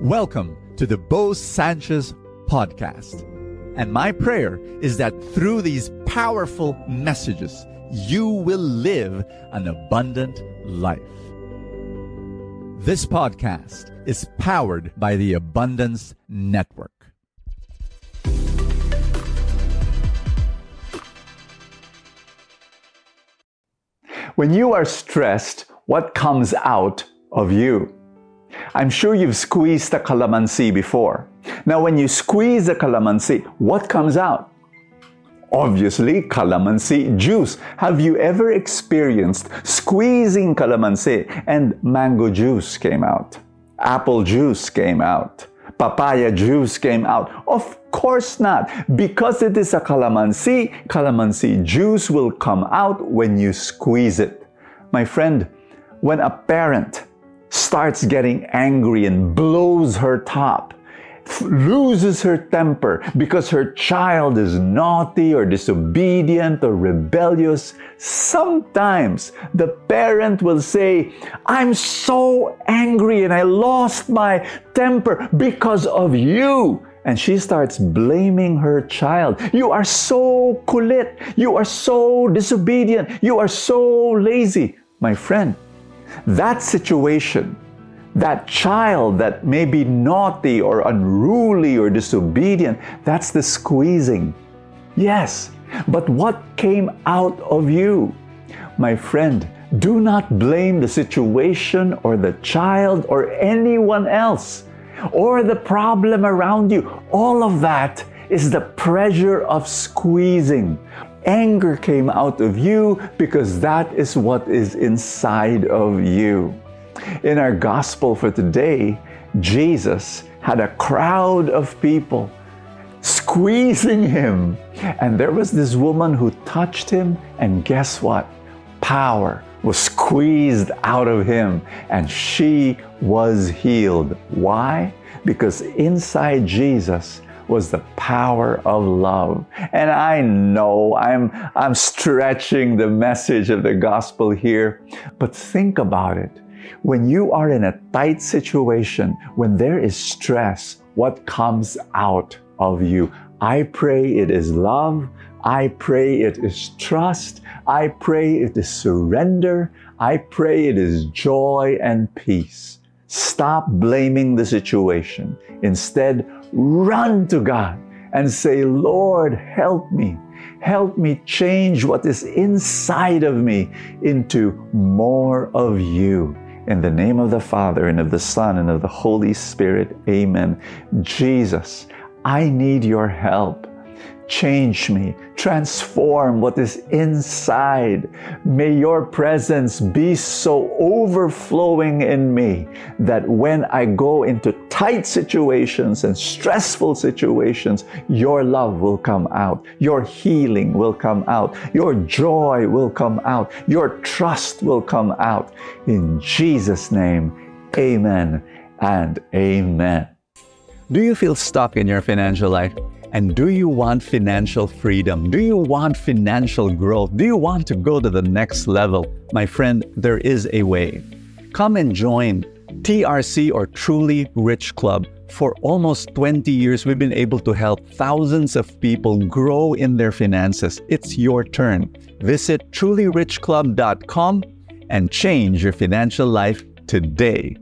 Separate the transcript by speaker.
Speaker 1: Welcome to the Bo Sanchez podcast. And my prayer is that through these powerful messages, you will live an abundant life. This podcast is powered by the Abundance Network.
Speaker 2: When you are stressed, what comes out of you? I'm sure you've squeezed a calamansi before. Now, when you squeeze a calamansi, what comes out? Obviously, calamansi juice. Have you ever experienced squeezing calamansi and mango juice came out? Apple juice came out. Papaya juice came out. Of course not. Because it is a calamansi, calamansi juice will come out when you squeeze it. My friend, when a parent starts getting angry and blows her top, loses her temper because her child is naughty or disobedient or rebellious, sometimes the parent will say, I'm so angry and I lost my temper because of you. And she starts blaming her child. You are so kulit. You are so disobedient. You are so lazy. My friend, that situation, that child that may be naughty or unruly or disobedient, that's the squeezing. Yes, but what came out of you? My friend, do not blame the situation or the child or anyone else or the problem around you. All of that is the pressure of squeezing. Anger came out of you because that is what is inside of you. In our gospel for today, Jesus had a crowd of people squeezing him. And there was this woman who touched him, and guess what? Power was squeezed out of him, and she was healed. Why? Because inside Jesus, was the power of love. And I know I'm, I'm stretching the message of the gospel here, but think about it. When you are in a tight situation, when there is stress, what comes out of you? I pray it is love. I pray it is trust. I pray it is surrender. I pray it is joy and peace. Stop blaming the situation. Instead, run to God and say, Lord, help me. Help me change what is inside of me into more of you. In the name of the Father, and of the Son, and of the Holy Spirit, amen. Jesus, I need your help. Change me, transform what is inside. May your presence be so overflowing in me that when I go into tight situations and stressful situations, your love will come out, your healing will come out, your joy will come out, your trust will come out. In Jesus' name, amen and amen.
Speaker 1: Do you feel stuck in your financial life? And do you want financial freedom? Do you want financial growth? Do you want to go to the next level? My friend, there is a way. Come and join TRC or Truly Rich Club. For almost 20 years, we've been able to help thousands of people grow in their finances. It's your turn. Visit trulyrichclub.com and change your financial life today.